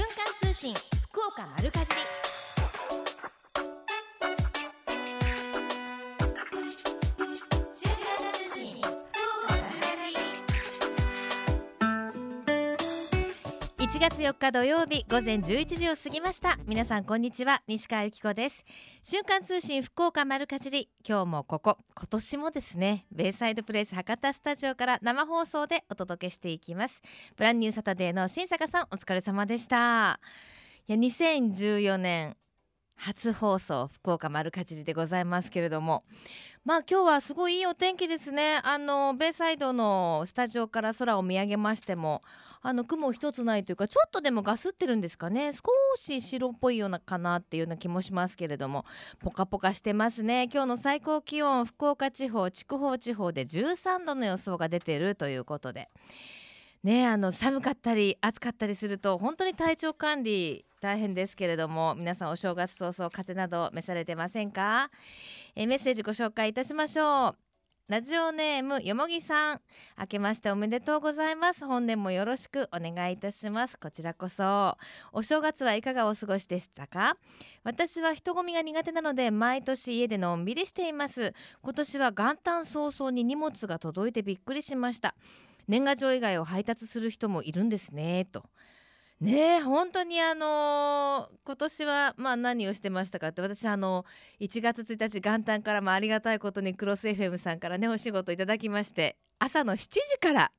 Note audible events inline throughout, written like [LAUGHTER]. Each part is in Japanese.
瞬間通信福岡丸かじり。4月4日土曜日午前11時を過ぎました。皆さんこんにちは。西川由紀子です。瞬間通信福岡丸かじり今日もここ今年もですねベイサイドプレイス博多スタジオから生放送でお届けしていきます。ブランニューサタデーの新坂さんお疲れ様でした。いや2014年初放送福岡丸かじりでございますけれども。まあ今日はすごいいいお天気ですね。あのベイサイドのスタジオから空を見上げましてもあの雲一つないというかちょっとでもガスってるんですかね。少し白っぽいようなかなっていうような気もしますけれども。ポカポカしてますね。今日の最高気温福岡地方筑豊地方で13度の予想が出ているということで。ねあの寒かったり暑かったりすると本当に体調管理大変ですけれども皆さんお正月早々風邪など召されてませんか？えメッセージご紹介いたしましょう。ラジオネームよもぎさん。明けましておめでとうございます。本年もよろしくお願いいたします。こちらこそ。お正月はいかがお過ごしでしたか？私は人混みが苦手なので毎年家でのんびりしています。今年は元旦早々に荷物が届いてびっくりしました。年賀状以外を配達する人もいるんですねと。ね本当にあのー今年はまあ何をしてましたかって私あの1月1日元旦からもありがたいことにクロス FM さんからねお仕事いただきまして朝の7時から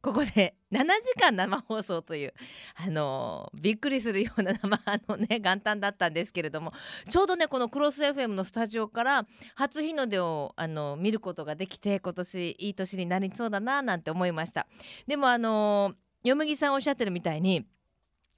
ここで7時間生放送というあのーびっくりするような生のね元旦だったんですけれどもちょうどねこのクロス FM のスタジオから初日の出をあの見ることができて今年いい年になりそうだななんて思いました。でもあのーよむぎさんおっしゃってるみたいに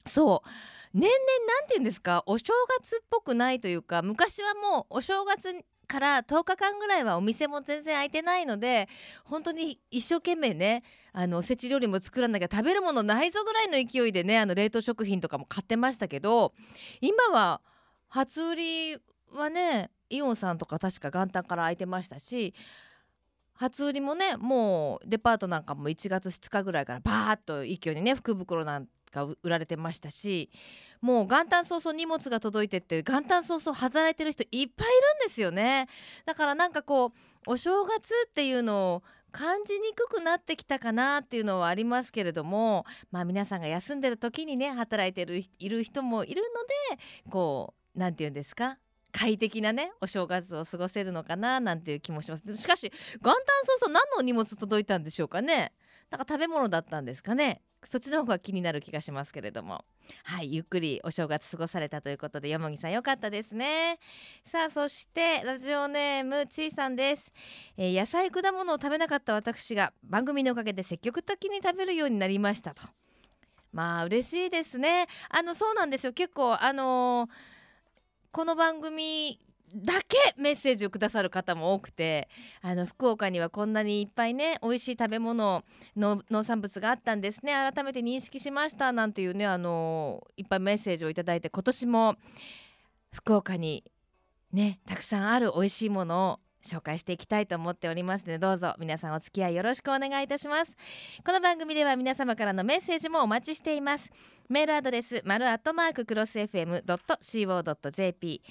そう。年々なんて言うんですか？お正月っぽくないというか昔はもうお正月から10日間ぐらいはお店も全然開いてないので本当に一生懸命ねあのおせち料理も作らなきゃ食べるものないぞぐらいの勢いでねあの冷凍食品とかも買ってましたけど今は初売りはねイオンさんとか確か元旦から開いてましたし初売りもねもうデパートなんかも1月2日ぐらいからバーッと一挙にね福袋なんか売られてましたしもう元旦早々荷物が届いてって元旦早々働いてる人いっぱいいるんですよね。だからなんかこうお正月っていうのを感じにくくなってきたかなっていうのはありますけれどもまあ皆さんが休んでる時にね働いてるいる人もいるのでこうなんて言うんですか？快適なねお正月を過ごせるのかななんていう気もします。しかし元旦早々何の荷物届いたんでしょうかね？なんか食べ物だったんですかね？そっちの方が気になる気がしますけれども。はいゆっくりお正月過ごされたということで山木さんよかったですね。さあそしてラジオネームちいさんです、えー野菜果物を食べなかった私が番組のおかげで積極的に食べるようになりましたと。まあ嬉しいですね。あのそうなんですよ。結構あのーこの番組だけメッセージをくださる方も多くてあの福岡にはこんなにいっぱいね美味しい食べ物の農産物があったんですね。改めて認識しましたなんていうねあのいっぱいメッセージをいただいて今年も福岡にねたくさんある美味しいものを紹介していきたいと思っておりますのでどうぞ皆さんお付き合いよろしくお願いいたします。この番組では皆様からのメッセージもお待ちしています。メールアドレス丸アットマーククロス FM.co.jp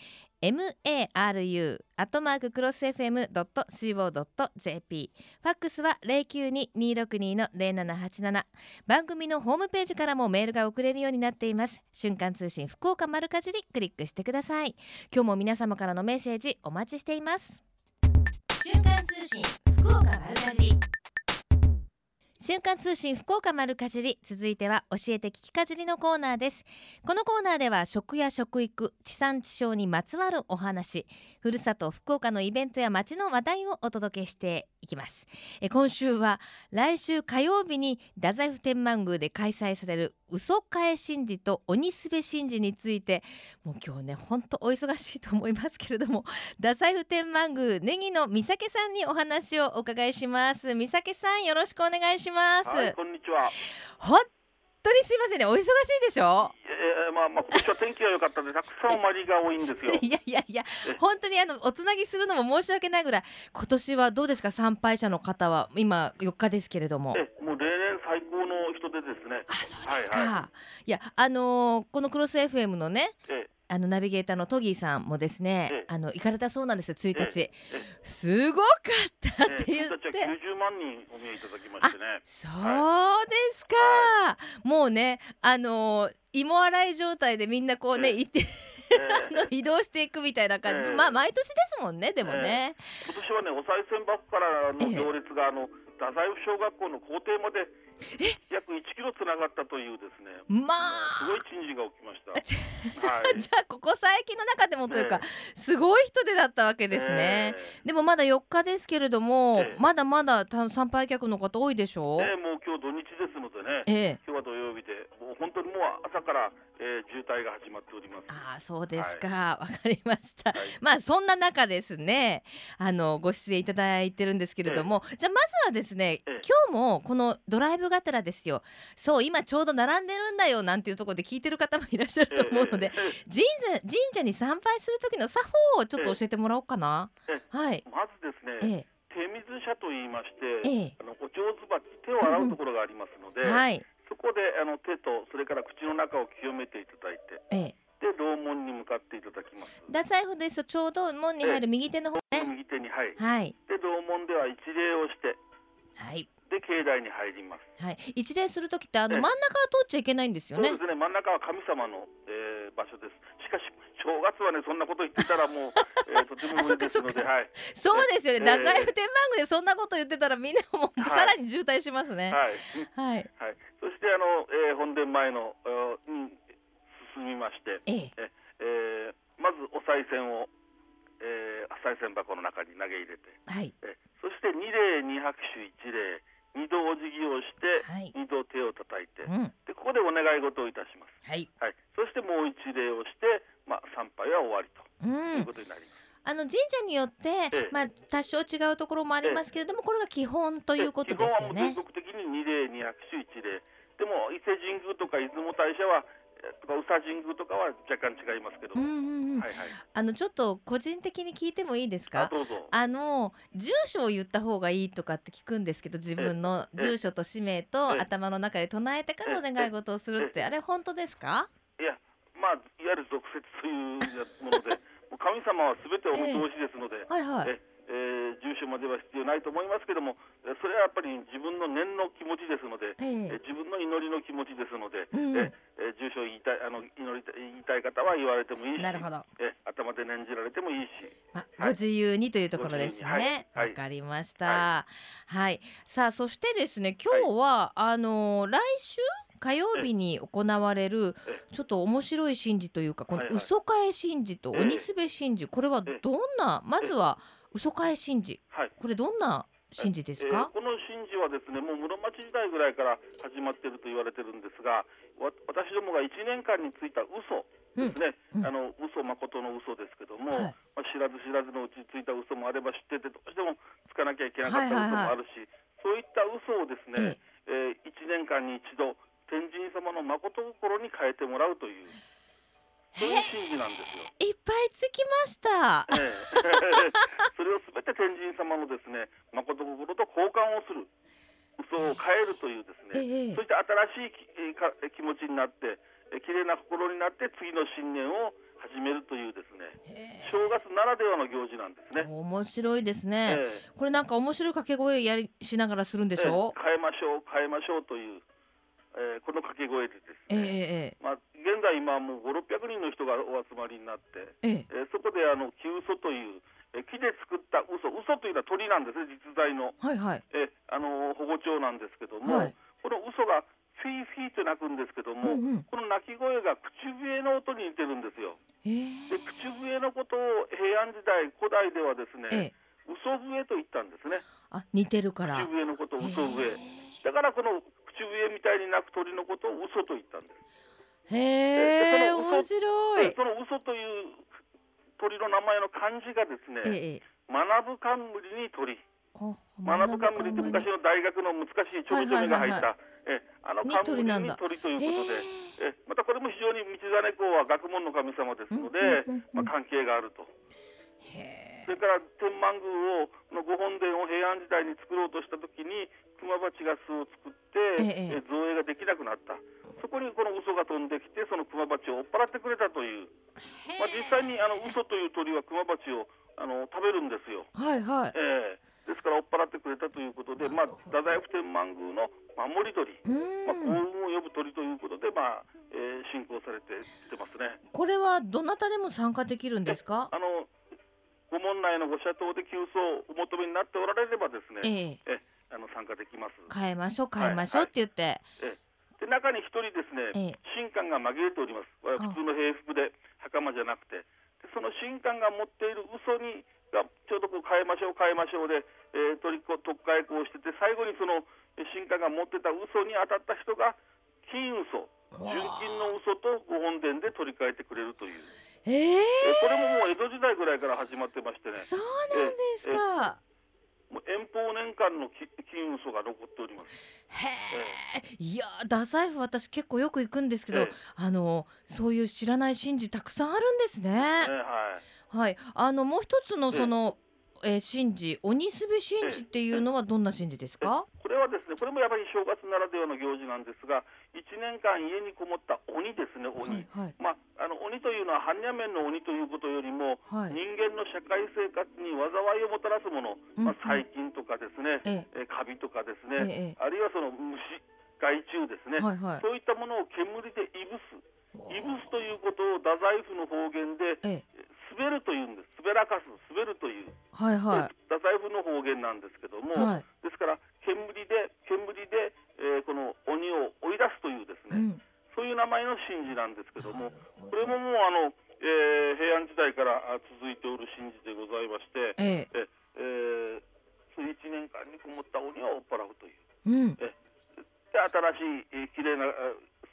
maru アットマーククロス FM.co.jp ファックスは092-262-0787番組のホームページからもメールが送れるようになっています。瞬間通信福岡丸かじりクリックしてください。今日も皆様からのメッセージお待ちしています。瞬間通信福岡丸かじり。瞬間通信福岡丸かじり続いては教えて聞きかじりのコーナーです。このコーナーでは食や食育地産地消にまつわるお話ふるさと福岡のイベントや街の話題をお届けしていきます。え今週は来週火曜日に太宰府天満宮で開催される嘘替え神事と鬼すべ神事についてもう今日ね本当お忙しいと思いますけれども太宰府天満宮ネギの三宅さんにお話をお伺いします。三宅さんよろしくお願いします、はい、こんにちは。本当にすいませんね。お忙しいでしょ？えー、まあまあ今年は天気が良かったんでたくさんお参りが多いんですよ。[LAUGHS] いやいやいや本当にあのおつなぎするのも申し訳ないぐらい今年はどうですか？参拝者の方は今4日ですけれども。えもう例年最高の人出でですね。あそうですか、、はいはい。やあのーこのクロス FM のねええあのナビゲーターのトギーさんもですね、ええ。あの行かれたそうなんですよ1日、えすごかったって言っええて、1日は90万人お見えいただきましてね。そうですか、もうねあのー芋洗い状態でみんなこうねええ。行ってえ [LAUGHS] あの移動していくみたいな感じ、ええ。まあ毎年ですもんねでもね、今年はね、お賽銭箱からの行列が、あの太宰府小学校の校庭まで約1キロつながったというですね。ますごい珍事が起きました。はい。[LAUGHS] じゃあここ最近の中でもというか、すごい人出だったわけですね、えでもまだ4日ですけれども、ええ。まだまだた参拝客の方多いでしょう、ええもう今日土日ですのでね。ええ。今日は土曜日で、本当にもう朝から、えー渋滞が始まっております。ああそうですか。わ、かりました。はい。まあそんな中ですねあのご出演いただいてるんですけれども、じゃあまずはですね、ええ。今日もこのドライブがてらですよ。そう今ちょうど並んでるんだよなんていうところで聞いてる方もいらっしゃると思うので、ええええ。神社神社に参拝する時の作法をちょっと教えてもらおうかな、えはい。まずですね、え手水車と言いまして、ええ。あのお上手鉢手を洗うところがありますので、えはいそこであの手とそれから口の中を清めていただいてええ。で楼門に向かっていただきます。太宰府ですとちょうど門に入る右手の方ね。右手にはい。はい。で楼門では一礼をしてはいで境内に入ります。はい。一礼する時ってあのええ。真ん中は通っちゃいけないんですよね？そうですね。真ん中は神様の、えー場所です。しかし正月はねそんなこと言ってたらもう、[LAUGHS] えーとても無理ですのではい。そうですよね、ええ太宰府天満宮でそんなこと言ってたらみんなもうはい。さらに渋滞しますね。はい。はい、はい。そしてあの、えー本殿前の、えーに進みましてええ。ええーまずお賽銭を、えー、賽銭箱の中に投げ入れてはい。えそして二礼二拍手一礼二度お辞儀をして、はい。二度手を叩いてうん。でここでお願い事をいたします、はい。はい、そしてもう一礼をして、まあ、参拝は終わりとういうんことになります、あの神社によって、ええ。まあ多少違うところもありますけれども、これが基本ということですよね。基本は全国的に二礼二拍手一礼。でも伊勢神宮とか出雲大社はえとか宇佐神宮とかは若干違いますけど。あのちょっと個人的に聞いてもいいですか？あどうぞ。あの住所を言った方がいいとかって聞くんですけど自分のええ。住所と氏名とええ。頭の中で唱えてからお願い事をするってあれ本当ですか？いやまあいわゆる俗説というもので [LAUGHS] 神様は全てお見通しですので、はいはいええー住所までは必要ないと思いますけどもえそれはやっぱり自分の念の気持ちですので、ええ。え自分の祈りの気持ちですので、うん。ええ住所を言いたいあの祈りたい言いたい方は言われてもいいしなるほど、え頭で念じられてもいいし。まはい。ご自由にというところですね。わ、はい。はい。かりました。ははい、さあそしてですね今日は、あのー来週火曜日に行われるえちょっと面白い神事というかこの嘘替え神事とええ。鬼すべ神事これはええどんなまずは嘘替え神事。はい。これどんな神事ですか？えー？この神事はですねもう室町時代ぐらいから始まっていると言われてるんですがわ私どもが1年間についた嘘ですね、うんうん。あの嘘誠の嘘ですけども、はい。まあ、知らず知らずのうちについた嘘もあれば知っててどうしてもつかなきゃいけなかった嘘もあるし、そういった嘘をですね、えー、1年間に一度天神様の誠心に変えてもらうというそういう神事なんですよ。いっぱいつきました。ええ [LAUGHS] それをすべて天神様のですね誠心と交換をする嘘を変えるというですね、ええそして新しいきえーか気持ちになってえー綺麗な心になって次の新年を始めるというですね正月ならではの行事なんですね。面白いですね。ええこれなんか面白い掛け声やりしながらするんでしょ？ええ変えましょう変えましょうという、えーこの掛け声でですええね、えまあ、現在今もう5 6 0 0人の人がお集まりになって、ええ。ええーそこであの木嘘という、えー木で作った嘘嘘というのは鳥なんですね実在の。はいはい。えあの保護鳥なんですけども、はい。この嘘がフィーフィーと鳴くんですけども、うんうん。この鳴き声が口笛の音に似てるんですよ。えで口笛のことを平安時代古代ではですね、嘘笛と言ったんですね。あ似てるから。口笛のことを嘘笛。へだからこの口笛みたいに鳴く鳥のことを嘘と言ったんです。えへえ面白い。でその嘘という鳥の名前の漢字がですね、ええ学ぶ冠に鳥。あ学ぶ冠って昔の大学の難しいちょめちょめが入っはいた、えあのに冠に鳥ということで、へえまたこれも非常に道真公は学問の神様ですので、まあ、関係があると。それから天満宮をの御本殿を平安時代に作ろうとした時に熊鉢が巣を作って、ええ。え造営ができなくなった。そこにこの嘘が飛んできてその熊鉢を追っ払ってくれたという、まあ、実際にあの嘘という鳥は熊鉢をあの食べるんですよ。はいはい。ええ。ですから追っ払ってくれたということで、まあ、太宰府天満宮の守り鳥、うまあ、幸運を呼ぶ鳥ということで、まあえー信仰されてきてますね。これはどなたでも参加できるんですか？あのご門内のご社島で急須をお求めになっておられればですね、え。ええあの参加できます。変えましょう変えましょうって言って、で中に一人ですね、ええ。神官が紛れております。普通の平服で袴じゃなくて、でその神官が持っている嘘にがちょうどこう変えましょう変えましょうで、えー、取りこ特化役をしてて最後にそのえ神官が持ってた嘘に当たった人が金嘘純金の嘘とご本殿で取り替えてくれるという、えええこれももう江戸時代ぐらいから始まってましてね。そうなんですか、もう遠方年間のき金嘘が残っております。へえいや太宰府私結構よく行くんですけど、ええ。あのそういう知らない神事たくさんあるんですね。ねはい。はい、あのもう一つのええその、えー神事鬼すべ神事っていうのはどんな神事ですか？これはですね、これもやっぱり正月ならではの行事なんですが、1年間家にこもった鬼ですね、鬼。はいまあ、あの鬼というのは般若面の鬼ということよりも、はい。人間の社会生活に災いをもたらすもの、うんまあ、細菌とかですね、ええ。カビとかですええね、あるいはその虫、害虫ですね、はいはい。そういったものを煙でいぶす。いぶすということを太宰府の方言で、ええ滑るというんです。滑らかす、滑るという。はいはで太宰府の方言なんですけども、はいですから煙で煙で、えーこの鬼を追い出すというですい。うね、ん。そういう名前の神事なんですけども、これももうあの、えー平安時代からあ続いておる神事でございまして、ええええーそういう1年間にこもった鬼を追っ払うという。うん。えで新しい、えー、きれいなあ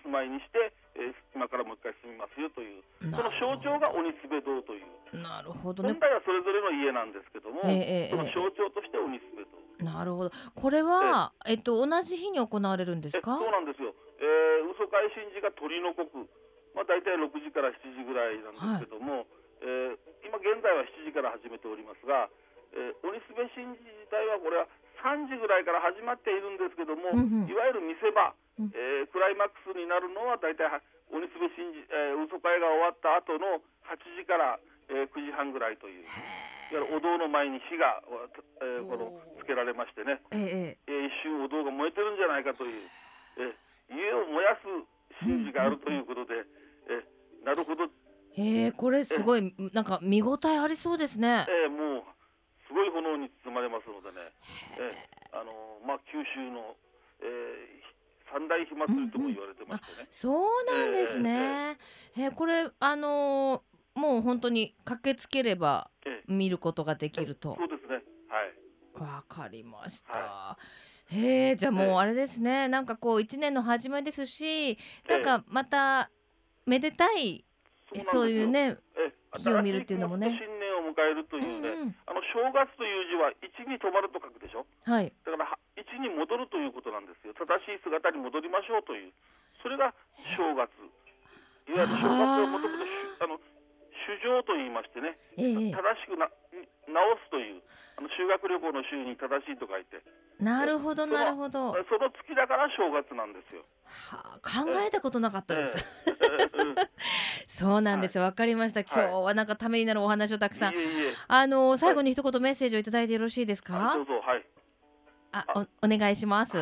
住まいにして、えー今からもう一回住みますよという、その象徴が鬼すべ堂という。なるほどね本。来はそれぞれの家なんですけども、ええええその象徴として鬼すべ堂。なるほど。これはえっと同じ日に行われるんですえか？そうなんですよ、えー、嘘会神事が鳥の国、まあ、大体6時から7時ぐらいなんですけども、えー今現在は7時から始めておりますが、えー、鬼すべ神事自体はこれは3時ぐらいから始まっているんですけども、うんうんいわゆる見せ場、うんえークライマックスになるのは大体は鬼すべ神事、えー、嘘会が終わった後の8時から、えー9時半ぐらいという、いわゆるお堂の前に火が、えーこのつけられましてね、ええええー一瞬お堂が燃えてるんじゃないかという、えー家を燃やす神事があるということで、えーなるほど、ええこれすごいなんか見応えありそうですね。えーもうすごい炎に包まれますのでね、えーあのーまあ、九州の、えー三大火祭りとも言われてましてね、そうなんですね。えーこれあのーもう本当に駆けつければえ見ることができると。ー。そうですね、はい、わかりました。はへえじゃあもうええ。あれですね、なんかこう一年の始まりですし、なんかまためでたいそうなんですよ。そういう、ね、えー日を見るっていうのもね迎えるというね、うんうんあの正月という字は一に止まると書くでしょ？はい、だからは一に戻るということなんですよ。正しい姿に戻りましょうという。それが正月。いわゆる正月はもともとあの主情と言いましてね、ええ正しくな直すというあの修学旅行の修に正しいと書いて、なるほどなるほど。はその月だから正月なんですよ。あ、考えたことなかったです。ええうん [LAUGHS] そうなんですよ。わかりました。今日はなんかためになるお話をたくさん。いえいえ。あの最後に一言メッセージをいただいてよろしいですか？あど。うぞはい。あ、おお願いします。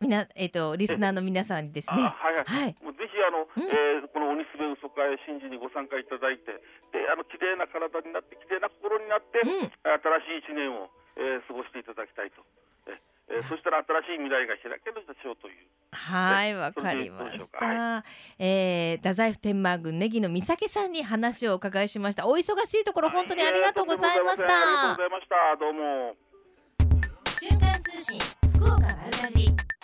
みなえっとリスナーの皆さんにですあね。はいはい。はい。もうぜひあの、うんえーこの鬼すべ嘘会神事にご参加いただいて、であの綺麗な体になって綺麗な心になって、うん新しい一年を、えー過ごしていただきたいと。ええーそしたら新しい未来が開けるでしょうという。はい、ねわかりましそれでい。えー、太宰府天満宮ネギの美咲さんに話をお伺いしました。お忙しいところ本当にありがとうございましやありがとうごた。ざいました。どうも。瞬間通信福岡丸かじり。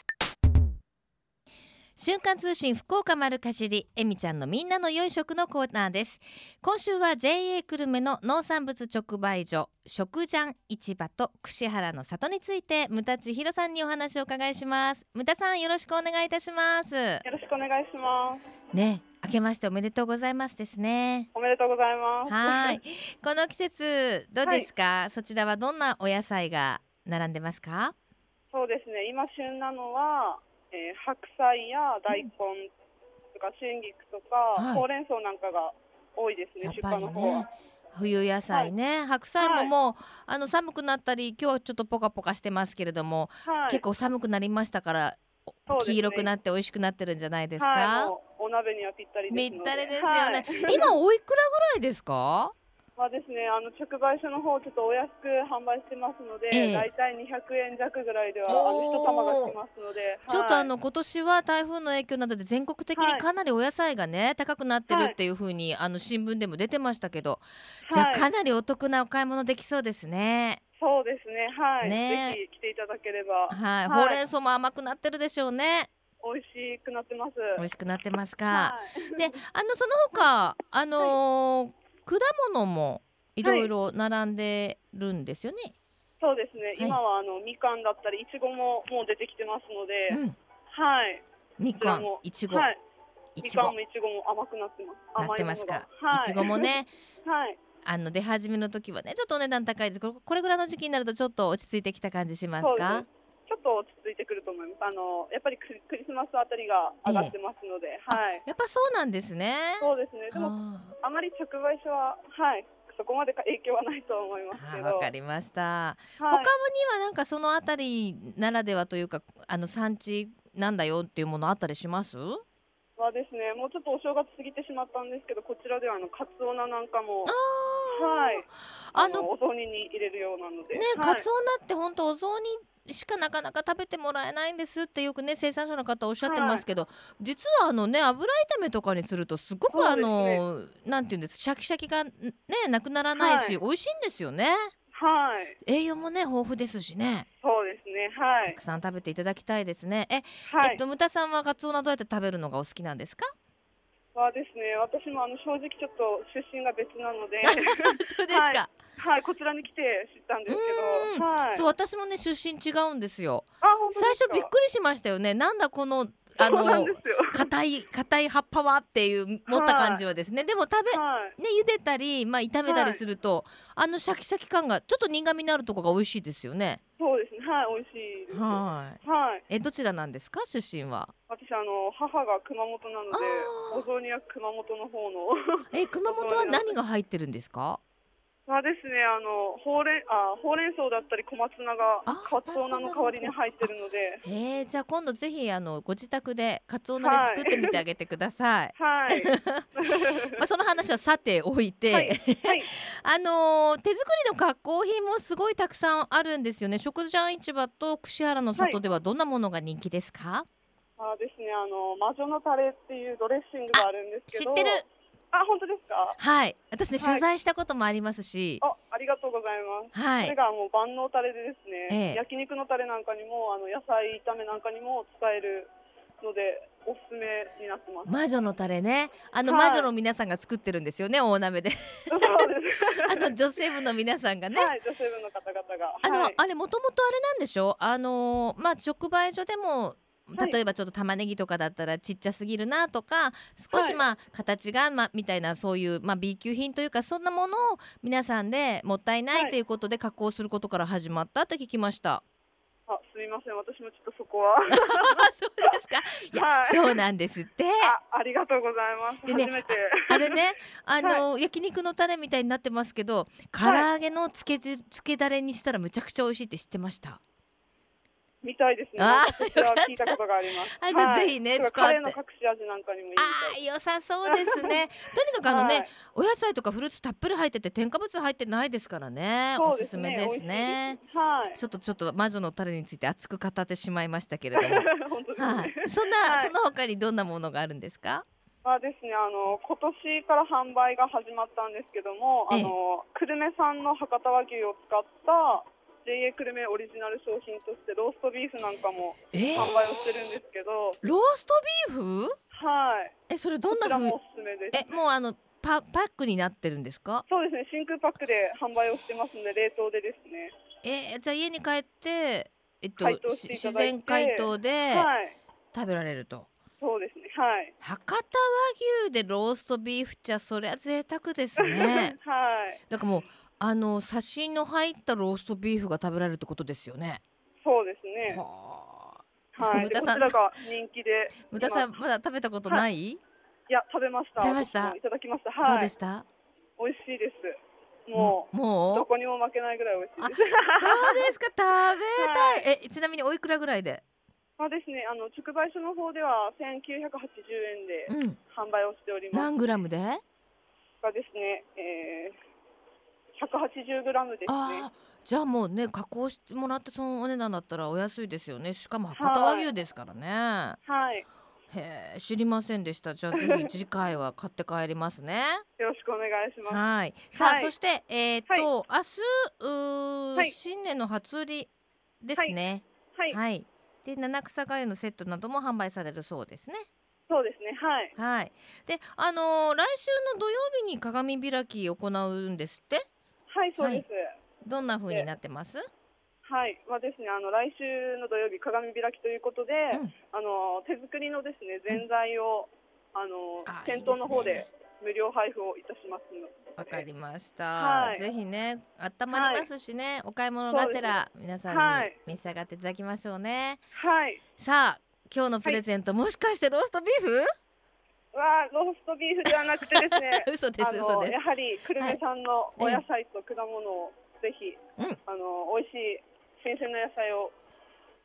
瞬間通信福岡丸かじりえみちゃんのみんなの良い食のコーナーです今週は JA 久留米の農産物直売所食ジャン市場と串原の里について牟田千尋さんにお話をお伺いします牟田さんよろしくお願いいたしますよろしくお願いします。ね明けましておめでとうございますですね。おめでとうございます。はい。この季節どうですか、そちらはどんなお野菜が並んでますか？そうですね。今旬なのは、えー白菜や大根とか春菊とか、はいほうれん草なんかが多いですね。出やっぱり荷の方は。ね。冬野菜ね、白菜もはいもう、あの寒くなったり今日はちょっとポカポカしてますけれども、はい。結構寒くなりましたから、おそうですね黄色くなって美味しくなってるんじゃないですか？はい。もうお鍋にはぴったりですので。ぴったりですよね。はい、今おいくらぐらいですか？まあですね、あの直売所の方ちょっとお安く販売してますので、ええ。だいたい200円弱ぐらいではあの一玉がしますので、ちょっとはい。あの今年は台風の影響などで全国的にはい。かなりお野菜がね高くなってるはい。っていう風にあの新聞でも出てましたけど、じゃあはい。かなりお得なお買い物できそうですね。そうですね、はい、ね。ぜひ来ていただければ。はい、はい。ほうれん草も甘くなってるでしょうね。美味しくなってます。美味しくなってますか。はい。で、あのその他あのー果物もいろいろ並んでるんですよね。そうですね、はい。今はあのみかんだったりいちごももう出てきてますので、うん、はい、みかんいちご、はい、いちごみかんもいちごも甘くなってます。なってますか。甘いい。ちごもね。[LAUGHS] はい、あの出始めの時はねちょっとお値段高いです。これこれぐらいの時期になるとちょっと落ち着いてきた感じしますそうです。か。ちょっと落ち着いてくると思います。あのやっぱりクリクリスマスあたりが上がってますので、はい、やっぱそうなんですね。そうですね。でもはあまり直売所ははい、そこまでか影響はないと思いますあけど。わかりました。他はいにはなんかそのあたりならではというかあの産地なんだよっていうものあったりします？はですね、もうちょっとお正月過ぎてしまったんですけど、こちらではあのカツオナなんかもあはい、あのお雑煮に入れるようなので、ね、はいカツオナって本当お雑煮しかなかなか食べてもらえないんですってよくね生産者の方おっしゃってますけど、実はあのね油炒めとかにするとすごくあの、なんていうんですシャキシャキがねなくならないし、はい。美味しいんですよね。はい、栄養もね豊富ですしね。そうですね、はい。たく、さん食べていただきたいですね。え、はい。えっとムタさんはカツオナどうやって食べるのがお好きなんですか？はですね、私もあの正直ちょっと出身が別なので、[LAUGHS] そうですか、はい、こちらに来て知ったんですけど、はい、そう私もね出身違うんですよあ、本当最初びっくりしましたよねなんだこのあの。硬い硬い葉っぱはっていう持った感じはですね、でも食べはい、ね茹でたりまあ炒めたりすると、あのシャキシャキ感がちょっと苦味のあるとこが美味しいですよね。そうですね、はい、美味しいです。はい。はい、えどちらなんですか？出身は？私あの母が熊本なのでお雑煮は熊本の方の。え熊本は何が入ってるんですか？はですね、あのほうれんあほうれん草だったり小松菜があカツオナの代わりに入ってるので、へえじゃあ今度ぜひあのご自宅でカツオナで作ってみてあげてください。[LAUGHS] はい、[LAUGHS] まあその話はさておいて、はい。はい、[LAUGHS] あのー手作りの加工品もすごいたくさんあるんですよね。食ジャン市場と串原の里ではどんなものが人気ですか？あですね、あの魔女のタレっていうドレッシングがあるんですけど、知ってる。あ、本当ですか？はい、私ね、はい取材したこともありますし、あ、ありがとうございます。はいそれ、がもう万能タレでですね、ええ焼肉のタレなんかにもあの野菜炒めなんかにも使えるのでおすすめになってます。魔女のタレね、あのはい魔女の皆さんが作ってるんですよね、大鍋で。そうです。[LAUGHS] あの女性部の皆さんがね。はい、女性部の方々が。あの、はい、あれもともとあれなんでしょ？あのまあ直売所でもはい例えばちょっと玉ねぎとかだったらちっちゃすぎるなとか少しはいまあ形がまあみたいなそういうまあ B 級品というかそんなものを皆さんでもったいないはいということで加工することから始まったって聞きました。あ、すみません、私もちょっとそこは。あ [LAUGHS] そうですか？いや、はいそうなんですって。あ、ありがとうございます。でね。あれね、あの、焼肉のタレみたいになってますけど、唐揚げのつけ汁、つけだれにしたらむちゃくちゃ美味しいって知ってました？みたいですね。あ聞いたことがあります。あじゃあぜひね使ってカレーの隠し味なんかにもいいあ。良さそうですね。[LAUGHS] とにかくあのね、はいお野菜とかフルーツたっぷり入ってて添加物入ってないですからね。おすすめですね。いです。はい。ちょっとちょっと魔女のタレについて熱く語ってしまいましたけれども。[LAUGHS] 本当ですはいね。。そんな、はいその他にどんなものがあるんですか？まあですね、あの今年から販売が始まったんですけども、ええあの久留米産の博多和牛を使った JA 久留米オリジナル商品としてローストビーフなんかもえー？販売をしてるんですけど、ローストビーフ？はい。え、それどんな風こちらもおすすめです。え、もうあのパパックになってるんですか？そうですね、真空パックで販売をしてますので冷凍でですね。えーじゃあ家に帰って、えっと、自然解凍ではい。食べられると。そうですね。はい。博多和牛でローストビーフ茶そりゃ贅沢ですね [LAUGHS] はい。だからもうあの刺しの入ったローストビーフが食べられるってことですよねそうですね。はあはい。[LAUGHS] こちらが人気で。無駄さん今まだ食べたことない、いや食べました。食べました？いただきました。どうはい。でした、美味しいです。もう？もうどこにも負けないぐらい美味しいです。そうですか食べたい、[LAUGHS] はいえちなみにおいくらぐらいで？まあですね、あの直売所の方では1980円でうん販売をしております。何グラムで？がですね、えー、180グラムですね。ああじゃあもうね加工してもらってそのお値段だったらお安いですよね。しかも博多和牛ですからね、はい。へえ知りませんでした。じゃあぜひ次回は買って帰りますね。よろしくお願いします。はい。さあ、はい。そしてえっ、と、明日うー、はい。新年の初売りですね。はい。はい、で七草がゆのセットなども販売されるそうですね。そうですね。はい。はい。であのー来週の土曜日に鏡開き行うんですって？はい、そうです。どんな風になってます？はい、はですね、あの来週の土曜日鏡開きということで、うん。あの手作りのですね、ぜんざいを、あのあ店頭の方いいでで無料配布をいたしますので。わかりました、はい。ぜひね温まりますしね、お買い物がてら皆さんにはい。召し上がっていただきましょうね、はい。さあ今日のプレゼント、もしかしてローストビーフ？はローストビーフではなくてですね。嘘ですあ嘘です。のやはり久留米産のおはい。野菜と果物をぜひ、うん。あの美味しい新鮮な野菜を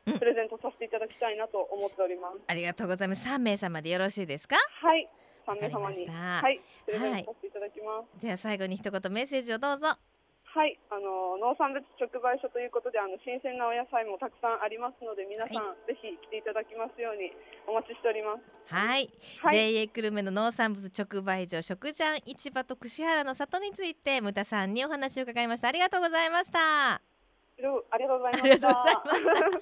うん。プレゼントさせていただきたいなと思っております。ありがとうございます。3名様でよろしいですか？はい、三名様にはい。プレゼントさせていただきます。では最後に一言メッセージをどうぞはい、あの農産物直売所ということであの新鮮なお野菜もたくさんありますので皆さん、はぜひ来ていただきますようにお待ちしております。はい、はい。JA 久留米の農産物直売所食ジャン市場と串原の里についてムタさんにお話を伺いました。ありがとうございましたありがとうございまありがとうした。ございました。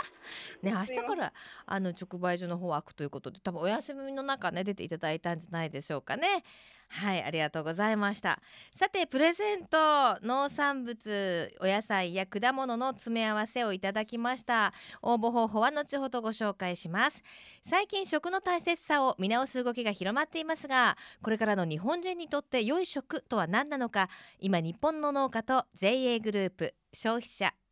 ね明日からあの直売所の方は開くということで多分お休みの中ね出ていただいたんじゃないでしょうかね。はいありがとうございました。さてプレゼント農産物お野菜や果物の詰め合わせをいただきました。応募方法は後ほどご紹介します。最近食の大切さを見直す動きが広まっていますがこれからの日本人にとって良い食とは何なのか今日本の農家と JA グループ消費者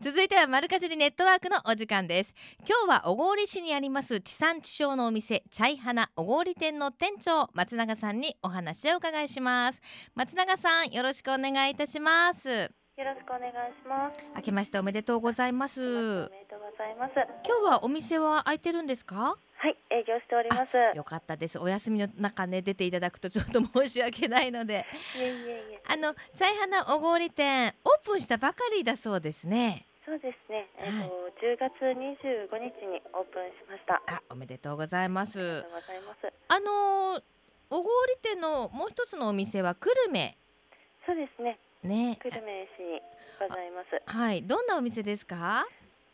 続いては丸かじりネットワークのお時間です今日は小郡市にあります地産地消のお店チャイハナ小郡店の店長松永さんにお話を伺いします松永さんよろしくお願いいたしますよろしくお願いします。明けましておめでとうございまおすめでとうございます。今日はお店は開いてるんですか？はい、営業しております。よかったですお休みの中ね出ていただくとちょっと申し訳ないのでいえいえいえ。あのチャイハナ小郡店オープンしたばかりだそうですねそうですね。えっ、と、10月25日にオープンしました。ああおめでとうございますりがとうございます。あのー小郡店のもう一つのお店は久留米そうですね。ね久留米市にございます。はいどんなお店ですか？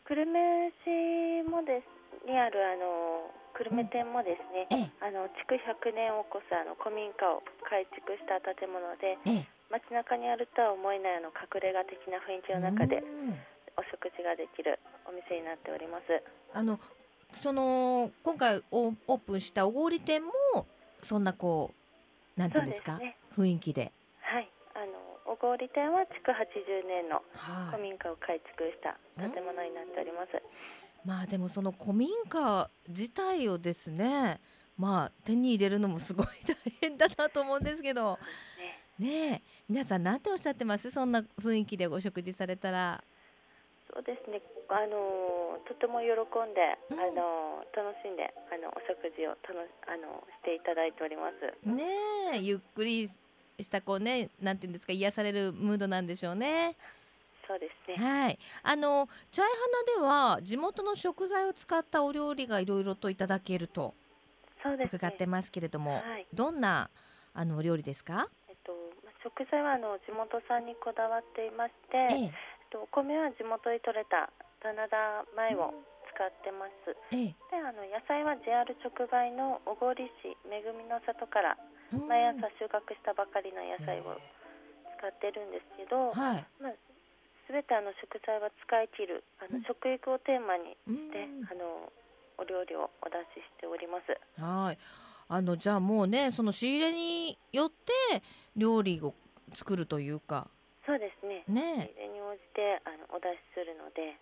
久留米市もですにあるあの久留米店もですね。ええあの築100年を超すあの古民家を改築した建物でええ街中にあるとは思えないあの隠れ家的な雰囲気の中でうん。お食事ができるお店になっております。あのその今回オープンした小郡店もそんなこうなんていうんですか？ね。雰囲気で。はい、あの小郡店は築80年のはい。古民家を改築した建物になっております。まあでもその古民家自体をですねまあ手に入れるのもすごい大変だなと思うんですけど。ね、ねえ皆さんなんておっしゃってます？そんな雰囲気でお食事されたらそうですね。あのとても喜んで、うんあの楽しんであのお食事を楽しあのしていただいております。ねえゆっくりしたこうねなんていうんですか癒されるムードなんでしょうね。そうですね。はい、あのチャイハナでは地元の食材を使ったお料理がいろいろといただけると。そうですね伺ってますけれども、はいどんなあのお料理ですか？食材はあの地元産にこだわっていまして、えっえとお米は地元で採れた棚田米を使ってます。ええであの野菜は JR 直売の小郡市めぐみの里から毎朝収穫したばかりの野菜を使ってるんですけど、はい。まあ、全てあの食材は使い切るあのうん食育をテーマにうんして、あのお料理をお出ししております。はい。あのじゃあもうねその仕入れによって料理を作るというかそうですね。ね仕入れに応じてあのお出しするので、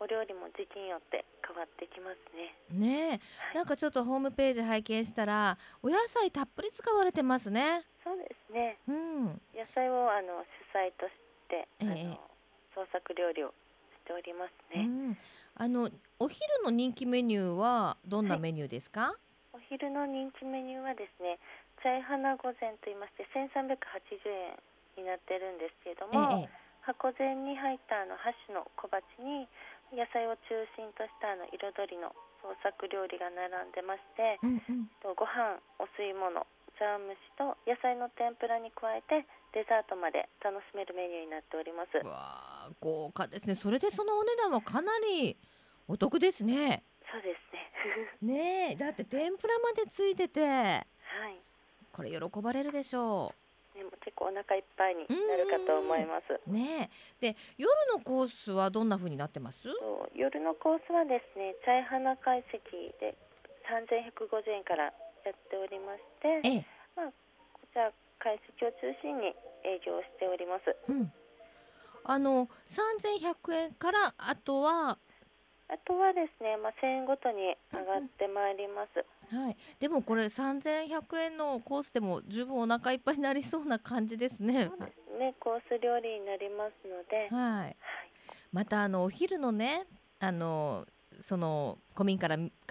お料理も時期によって変わってきますね。ねはいなんかちょっとホームページ拝見したらお野菜たっぷり使われてますね。そうですね。うん。野菜をあの主菜として、あええの創作料理をしておりますね。うん。あのお昼の人気メニューはどんなはいメニューですか？お昼の人気メニューはですね、チャイハナ御膳と言いまして1380円になってるんですけれどえも、え箱膳に入ったあの箸の小鉢に野菜を中心としたあの彩りの創作料理が並んでまして、うんうん。とご飯、お吸い物、茶蒸しと野菜の天ぷらに加えてデザートまで楽しめるメニューになっております。うわあ豪華ですね。それでそのお値段はかなりお得ですね。そうですね。[LAUGHS] ねえだって天ぷらまでついててはい。これ喜ばれるでしょね、もう結構お腹いっぱいになるかと思います。う。ねえで夜のコースはどんな風になってます？と夜のコースはですね、チャイハナ会席で3150円からやっておりまして、ええ。こちら会席を中心に営業しております。うん。あの3100円からあとはあとはですね、まあ、1000円ごとに上がってまいります。はい。でもこれ3100円のコースでも十分お腹いっぱいになりそうな感じですねそう。ですね、コース料理になりますので、はい。はい、またあのお昼のねあのその古民家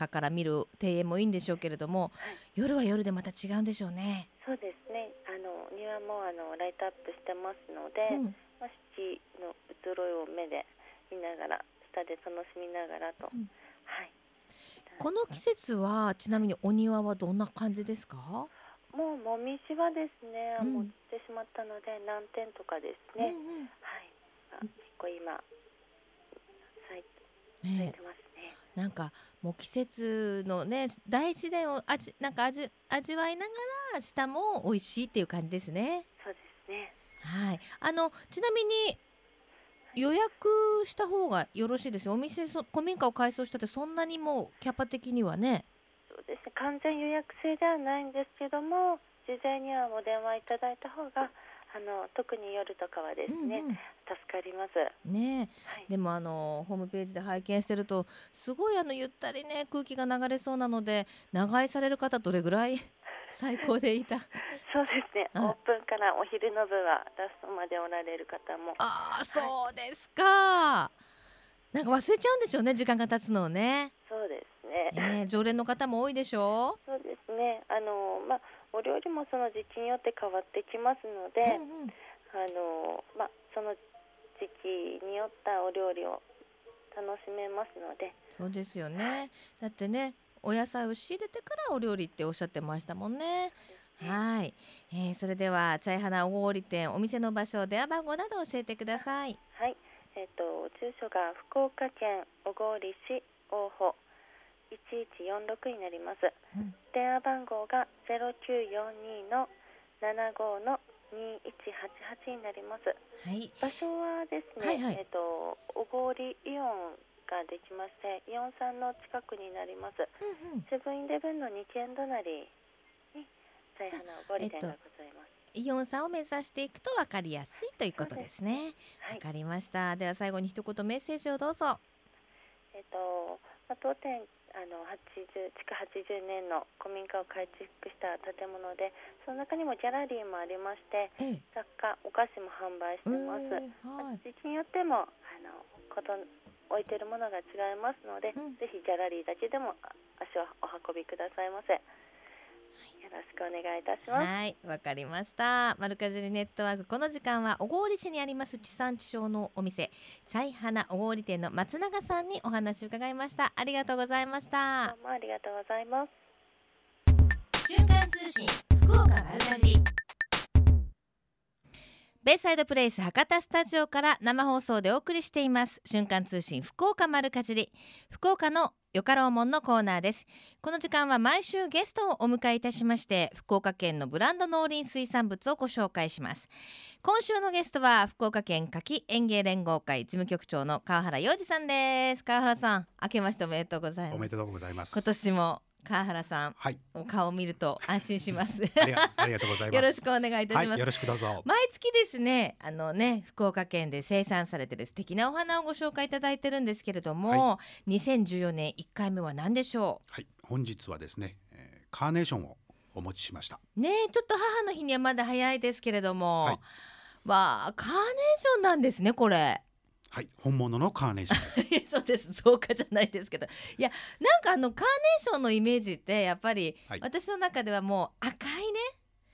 から見る庭園もいいんでしょうけれども、夜は夜でまた違うんでしょうね。そうですね、あの庭もあのライトアップしてますので、うん。まあ、四季の移ろいを目で見ながら、下で楽しみながらと、うんはい。この季節はちなみにお庭はどんな感じですか？もうもみじはですね、うんもう散ってしまったので南天とかですね、うんうんはい、あ結構今咲い咲いねてますね。えなんかもう季節のね大自然を味なんか味味わいながら下も美味しいっていう感じですね。そうですね。はい。あのちなみに予約した方がよろしいですよ。お店そ古民家を改装したってそんなにもうキャパ的にはね。そうですね。完全予約制ではないんですけども、事前にはお電話いただいた方が、あの特に夜とかはですね、うんうん助かります。はねえい。でもあのホームページで拝見してるとすごいあのゆったりね空気が流れそうなので長居される方どれぐらい最高でいた。[LAUGHS] そうですね。うん。オープンからお昼の部はラストまでおられる方も。ああそうですか。なんか忘れちゃうんでしょうね時間が経つのをね。そうですね。ねえ常連の方も多いでしょそうですね。あのまあお料理もその時期によって変わってきますので、うんうん。あのまあその時期によったお料理を楽しめますので、そうですよね。だってねお野菜を仕入れてからお料理っておっしゃってましたもんね。はい、えーそれではチャイハナ大堀店お店の場所電話番号など教えてください。はい。えっ、と住所が福岡県小郡市大保。1146になります。うん。電話番号が0942の75の2188になります。はい。場所はですね、はいはい。えっ、と小郡イオンができまして、イオンさんの近くになります。うんうん。セブンイレブンの2軒隣にチャイハナ小郡店がございます。イオンさんを目指していくと分かりやすいということですね。わ、はい。かりました。では最後に一言メッセージをどうぞ。えっ、と、まあ、当店あの80築80年の古民家を改築した建物でその中にもギャラリーもありましてええ。雑貨お菓子も販売してます、はい。時期によってもあのこと置いてるものが違いますので、うんぜひギャラリーだけでもあ足をお運びくださいませ、よろしくお願いいたしますはい、わかりました。マルカジュリネットワークこの時間は小郡市にあります地産地消のお店チャイハナ小郡店の松永さんにお話を伺いました。ありがとうございましたど。うもありがとうございます通信福岡丸かじりベイサイドプレイス博多スタジオから生放送でお送りしています。瞬間通信福岡丸かじり。福岡のよかろうもんのコーナーです。この時間は毎週ゲストをお迎えいたしまして福岡県のブランド農林水産物をご紹介します。今週のゲストは福岡県柿園芸連合会事務局長の川原洋二さんです。川原さん明けましておめでとうございます。おめでとうございます。今年も川原さんはい、お顔を見ると安心します。[LAUGHS] ありがとうございます。よろしくお願いいたします、はい、よろしくどうぞ。毎月ですねあのね福岡県で生産されてる素敵なお花をご紹介いただいてるんですけれども、2014年1回目は何でしょはい、本日はですね、えーカーネーションをお持ちしました。うねえちょっと母の日にはまだ早いですけれども、はい。わあカーネーションなんですねこれはい、本物のカーネーション [LAUGHS] そうです。増加じゃないですけど。いやなんかあのカーネーションのイメージってやっぱり、はい。私の中ではもう赤いね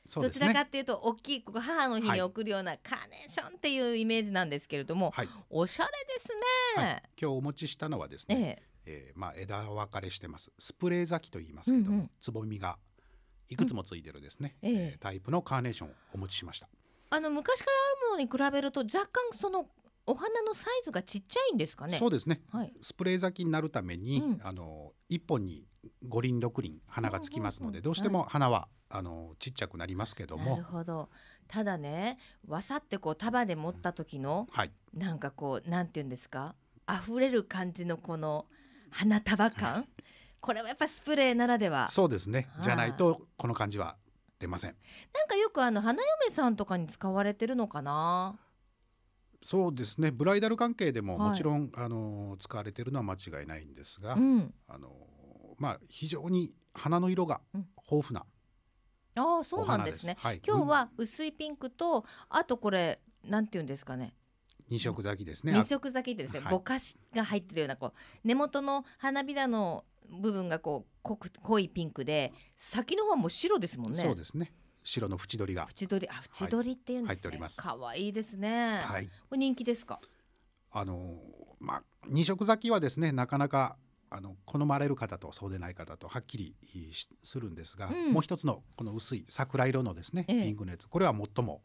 そうですどちらかね。っていうと大きいここ母の日に送るようなカーネーションっていうイメージなんですけれども、はい、おしゃれですはい。ね。、今日お持ちしたのはですえね、ええ。ーまあ枝分かれしてます。スプレー咲きと言いますけども、うんうん。つぼみがいくつもついてるですね、ええ。えータイプのカーネーションをお持ちしました。あの昔からあるものに比べると若干そのお花のサイズがちっちゃいんですかね？そうですね。はい。スプレー咲きになるために、うんあの一本に五輪六輪花がつきますので、どうしても花は、あのちっちゃくなりますけどなもるほど。ただね、わさってこう束で持った時のはいなんかこうなんていうんですか、溢れる感じのこの花束感？これはやっぱスプレーならでは。そうですねはいじゃないとこの感じは出ませんなんかよくあの花嫁さんとかに使われてるのかな？そうですね。ブライダル関係でもはい。もちろん、あの使われているのは間違いないんですが、うん。あのまあ非常に花の色がうん。豊富なああそうなんですね。はい、今日は薄いピンクとあとこれなんていうんですかね。二色咲きですね、二色咲きってですね、はい。ぼかしが入ってるようなこう根元の花びらの部分がこう濃く濃いピンクで先の方はもう白ですもんね。そうですね白の縁取りが縁取りあ縁取りっていうんですね。入っております可愛いですね。はいこれ人気ですか？あのまあ二色咲きはですねなかなかあの好まれる方とそうでない方とはっきりしするんですが、うんもう一つのこの薄い桜色のですね、ええピンクのやつこれは最も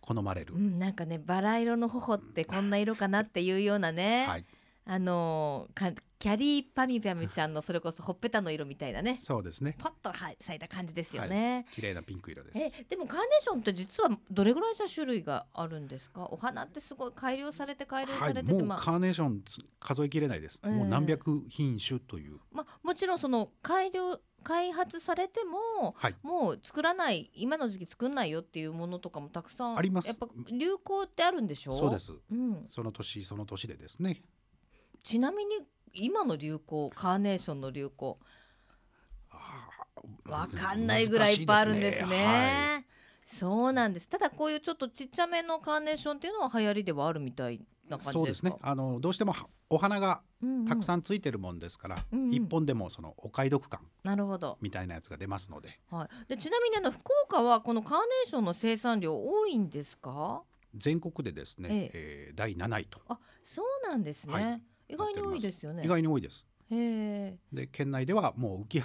好まれる、うんなんかねバラ色の頬ってこんな色かなっていうようなね。はいあのーかキャリーパミュパミュちゃんのそれこそほっぺたの色みたいなね。そうですね。パッとはい咲いた感じですよね。綺麗なピンク色です。えでもカーネーションって実はどれぐらいじゃ種類があるんですか？お花ってすごい改良されて改良はい、されてて、もうまあ。カーネーションつ数えきれないです、ええもう何百品種という。まあ、もちろんその改良開発されてもはい。もう作らない今の時期作んないよっていうものとかもたくさん。あります。やっぱ流行ってあるんでしょ？そうで、す。うん、その年その年でですねちなみに今の流行カーネーションの流行わかんないぐらいいっぱいあるんですね。はい。そうなんです。ただこういうちょっとちっちゃめのカーネーションっていうのは流行りではあるみたいな感じですか？そうですね。あのどうしてもはお花がたくん、さんついてるもんですから、うんうん。一本でもそのお買い得感なるほど。みたいなやつが出ますので。はい、でちなみにあの福岡はこのカーネーションの生産量多いんですか？全国でですね、ええ。ー第7位と。あそうなんですね、はい意外に多いですよね。意外に多いです。で県内ではもう浮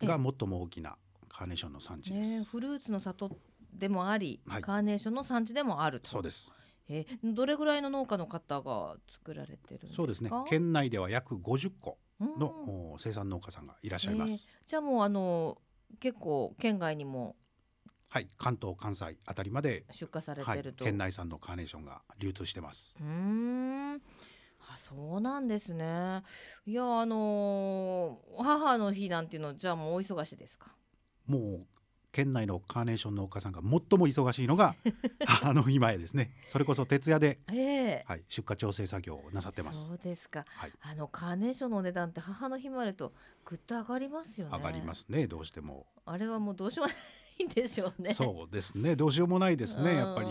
橋が最も大きなカーネーションの産地です、ねフルーツの里でもあり、はい。カーネーションの産地でもあると。そうです。え。どれぐらいの農家の方が作られてるんですか？そうですね。県内では約50個うん。の、お生産農家さんがいらっしゃいます、じゃあもうあの結構県外にもはい。関東関西あたりまで、出荷されはいてる、と、県内産のカーネーションが流通してます。うーんあそうなんですね。いやあのー母の日なんていうのじゃあもうお忙しいですか？もう県内のカーネーション農家さんが最も忙しいのが [LAUGHS] あの今へですね。それこそ徹夜で、ええ。はい、出荷調整作業をなさってます。そうですか、はい。あのカーネーションのお値段って母の日もあるとぐっと上がりますよね。上がりますねどうしても、あれはもうどうしようもないんでしょうね。そうですねどうしようもないですねやっぱり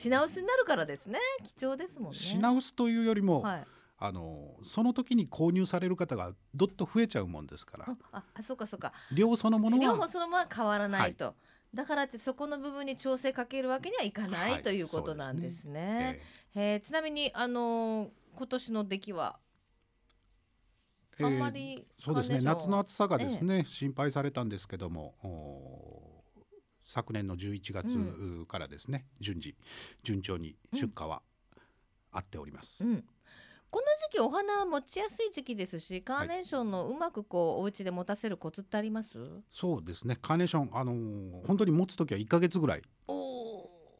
品薄になるからですね。貴重ですもんね。品薄というよりも、はい。あのーその時に購入される方がどっと増えちゃうもんですから。あああそうかそうか。量そのものはそのまま変わらないと、だからってそこの部分に調整かけるわけにはいかない、はいということなんですね。えへー。ちなみにあのー今年の出来はえーあんまりそうですね。夏の暑さがですね、心配されたんですけどもお昨年の11月からですね、順次順調に出荷はあっております、うん、この時期お花は持ちやすい時期ですしカーネーションのうまくこうお家で持たせるコツってあります、そうですね。カーネーションあのー本当に持つ時は1ヶ月ぐらい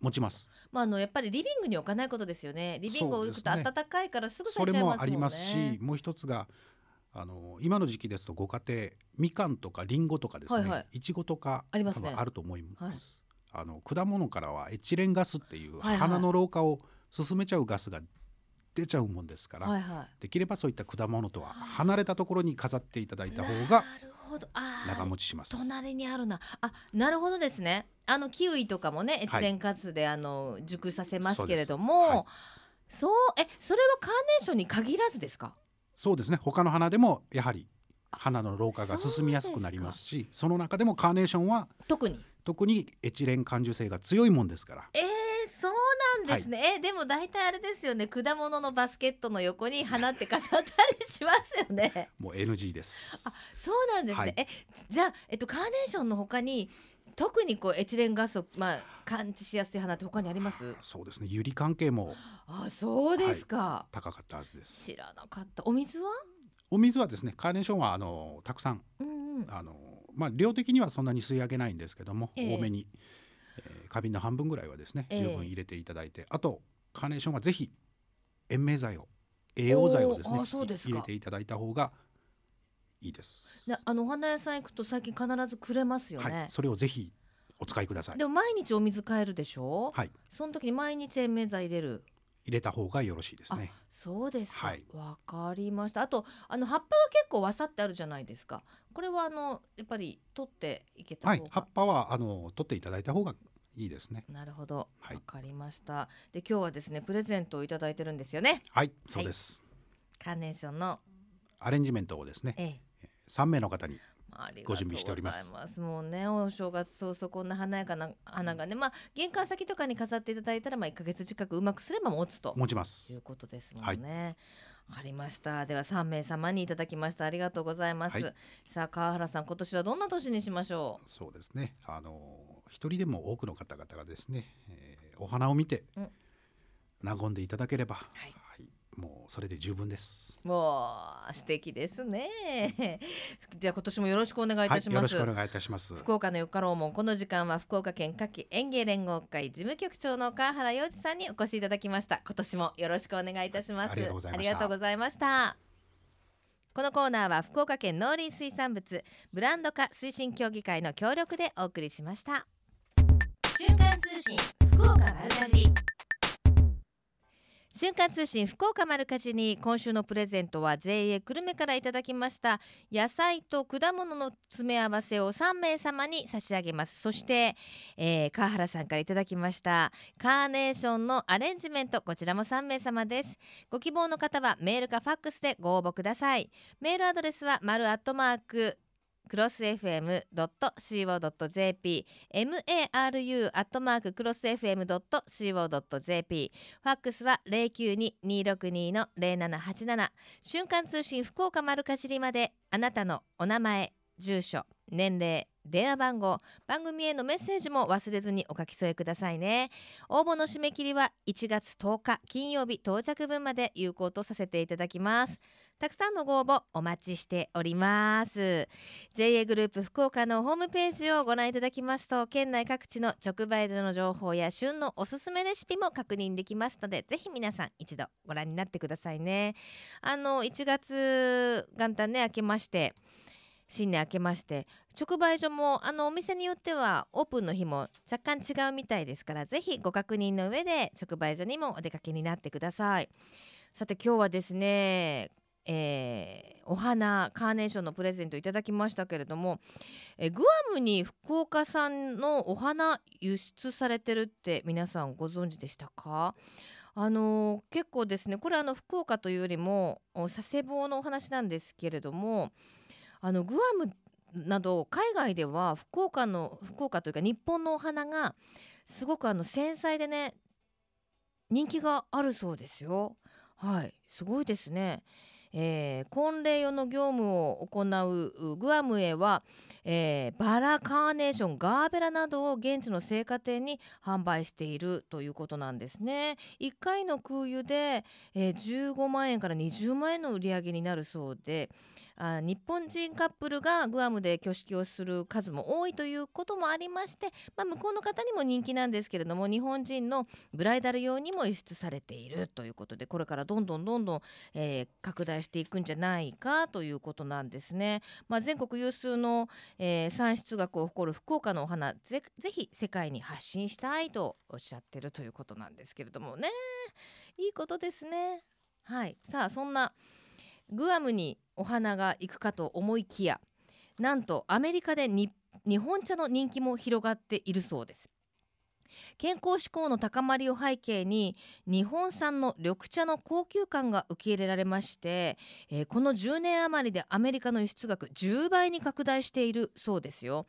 持ちます。まああのやっぱりリビングに置かないことですよね。リビングを置くと暖かいからすぐそれ咲いちゃいますもんね。もありますしもう一つがあのー今の時期ですとご家庭みかんとかりんごとかですね、はいはい。ちごとかありますね。あると思います、あの果物からはエチレンガスっていうはいはい。花の老化を進めちゃうガスが出ちゃうもんですから、はいはできればそういった果物とは離れたところに飾っていただいいた方がなるほど。あー長持ちします。隣にあるな。あなるほどですね。あのキウイとかもねエチレンカツで、あの熟させますけれどもそう,、えそれはカーネーションに限らずですか？そうですね。他の花でもやはり花の老化が進みやすくなりますしその中でもカーネーションは特に特にエチレン感受性が強いもんですから。えー、そうなんですね、えでも大体あれですよね。果物のバスケットの横に花って飾ったりしますよね。[LAUGHS] もう NG です。あそうなんですね、はい。えじゃあ、えっと、カーネーションの他に特にこうエチレンガスを、まあ、感知しやすい花って他にあります？そうですね。ユリ関係もあそうですか、高かったはずです。知らなかった。お水は？お水はですねカーネーションはあのたくさんうんうん。あのまあ量的にはそんなに吸い上げないんですけども、ええ。多めに、えー花瓶の半分ぐらいはですね、ええ。十分入れていただいてあとカーネーションはぜひ延命剤を栄養剤をですね入れていただいた方がいいです。であのお花屋さん行くと最近必ずくれますよね、はい、それをぜひお使いください。でも毎日お水変えるでしょ、はい、その時に毎日延命剤入れる入れた方がよろしいですね。そうですか。はいわかりました。あとあの葉っぱは結構わさってあるじゃないですか。これはあのやっぱり取っていけた方が、、はい葉っぱはあの取っていただいた方がいいですね。なるほど。わ、はいかりました。で今日はですねプレゼントをいただいてるんですよね。はい、そうです。カーネーションのアレンジメントをですね、ええ。三名の方にご準備しておりますますもうねお正月早々こんな華やかな花がねまあ玄関先とかに飾っていただいたらまあ1ヶ月近くうまくすれば持つと持ちますいう。ことですもんね。わかりました。では3名様にいただきました。ありがとうございます。はいさあ川原さん、今年はどんな年にしましょそうですね。あの一人でも多くの方々がですね、えーお花を見てうん和んでいただければ、いはいもうそれで十分です。う。もう素敵ですね。[LAUGHS] じゃあ今年もよろしくお願いいはい、たします。よろしくお願いいたします。福岡のよかろうもんこの時間は福岡県夏季園芸連合会事務局長の川原洋二さんにお越しいただきました今年もよろしくお願いいたしますありがとうございましたありがとうございましたこのコーナーは福岡県農林水産物ブランド化推進協議会の協力でお送りしました瞬間通信福岡丸かじり瞬間通信福岡丸かじに今週のプレゼントは JA 久留米からいただきました。野菜と果物の詰め合わせを3名様に差し上げます。そして、えー川原さんからいただきました。カーネーションのアレンジメントこちらも3名様です。ご希望の方はメールかファックスでご応募ください。メールアドレスは丸アットマーククロス FM.co.jp maru アットマーククロス FM.co.jp ファックスは092-262の0787瞬間通信福岡丸かじりまであなたのお名前住所年齢電話番号番組へのメッセージも忘れずにお書き添えくださいね。応募の締め切りは1月10日金曜日到着分まで有効とさせていただきます。たくさんのご応募お待ちしております。JA グループ福岡のホームページをご覧いただきますと県内各地の直売所の情報や旬のおすすめレシピも確認できますのでぜひ皆さん一度ご覧になってくださいね。あの1月元旦ね明けまして新年明けまして直売所もあのお店によってはオープンの日も若干違うみたいですからぜひご確認の上で直売所にもお出かけになってください。さて今日はですねえーお花カーネーションのプレゼントいただきましたけれども、えグアムに福岡産のお花輸出されてるって皆さんご存知でしたか？あのー結構ですねこれあの福岡というよりも佐世保のお話なんですけれどもあのグアムなど海外では福岡の福岡というか日本のお花がすごくあの繊細でね人気があるそうですよ。はいすごいですね。えー、婚礼用の業務を行うグアムへは、えー、バラカーネーションガーベラなどを現地の青果店に販売しているということなんですね。1回の空輸で、えー、15万円から20万円の売り上げになるそうであ日本人カップルがグアムで挙式をする数も多いということもありまして、まあ、向こうの方にも人気なんですけれども日本人のブライダル用にも輸出されているということでこれからどんどんどんどん、えー、拡大していくんじゃないかということなんですね。まあ、全国有数の、えー、産出額を誇る福岡のお花ぜぜひ世界に発信したいとおっしゃってるということなんですけれどもねいいことですね。はいさあそんなグアムにお花が行くかと思いきやなんとアメリカで日本茶の人気も広がっているそうです。健康志向の高まりを背景に日本産の緑茶の高級感が受け入れられまして、えー、この10年余りでアメリカの輸出額10倍に拡大しているそうですよ。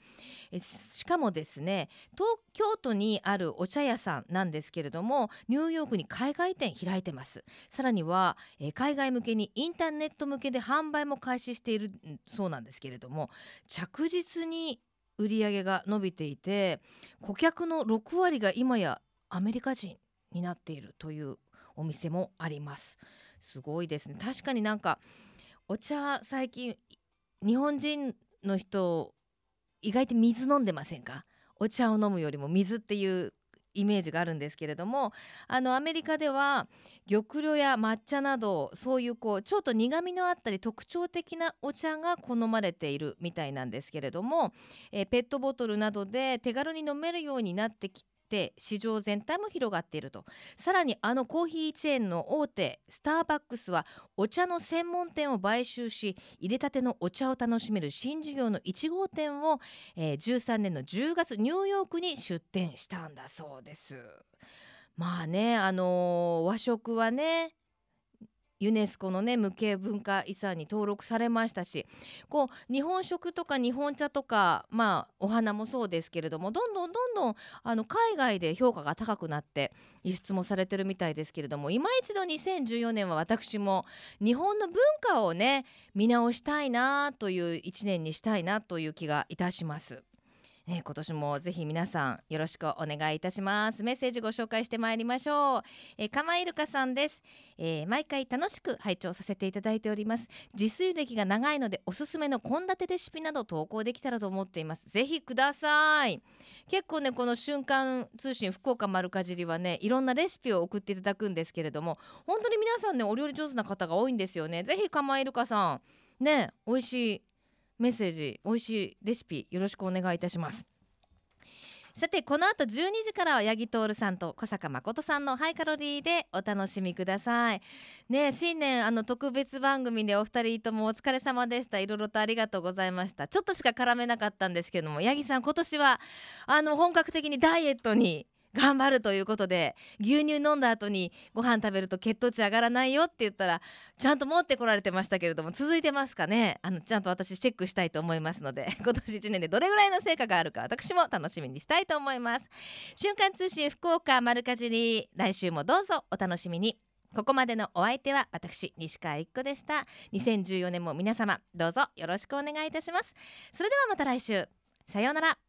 えしかもですね東京都にあるお茶屋さんなんですけれどもニューヨークに海外店開いてますさらには、えー、海外向けにインターネット向けで販売も開始しているそうなんですけれども着実に売り上げが伸びていて顧客の6割が今やアメリカ人になっているというお店もあります。すごいですね。確かになんかお茶最近日本人の人意外と水飲んでませんか？お茶を飲むよりも水っていうイメージがあるんですけれどもあのアメリカでは玉露や抹茶などそういうこうちょっと苦みのあったり特徴的なお茶が好まれているみたいなんですけれども、えー、ペットボトルなどで手軽に飲めるようになってきって市場全体も広がっているとさらにあのコーヒーチェーンの大手スターバックスはお茶の専門店を買収し入れたてのお茶を楽しめる新事業の1号店を、えー、13年の10月ニューヨークに出店したんだそうです。まあねあのー、和食はねユネスコのね無形文化遺産に登録されましたしこう日本食とか日本茶とかまあお花もそうですけれどもどんどんどんどんあの海外で評価が高くなって輸出もされてるみたいですけれども今一度2014年は私も日本の文化をね見直したいなという1年にしたいなという気がいたします。ね、今年もぜひ皆さんよろしくお願いいたします。メッセージご紹介してまいりましょう、えー、かまいるかさんです、えー、毎回楽しく拝聴させていただいております。自炊歴が長いのでおすすめの献立レシピなど投稿できたらと思っています。ぜひください。結構ねこの瞬間通信福岡丸かじりはねいろんなレシピを送っていただくんですけれども本当に皆さんねお料理上手な方が多いんですよね。ぜひかまいるかさん。ね美味しいメッセージ美味しいレシピよろしくお願いいたします。さてこの後12時からは八木徹さんと小坂誠さんのハイカロリーでお楽しみください。ね新年あの特別番組でお二人ともお疲れ様でした。いろいろとありがとうございました。ちょっとしか絡めなかったんですけども八木さん今年はあの本格的にダイエットに頑張るということで牛乳飲んだ後にご飯食べると血糖値上がらないよって言ったらちゃんと持ってこられてましたけれども続いてますかね。あのちゃんと私チェックしたいと思いますので [LAUGHS] 今年1年でどれぐらいの成果があるか私も楽しみにしたいと思います。瞬間通信福岡丸かじり来週もどうぞお楽しみに。ここまでのお相手は私西川一子でした。2014年も皆様どうぞよろしくお願いいたします。それではまた来週。さようなら。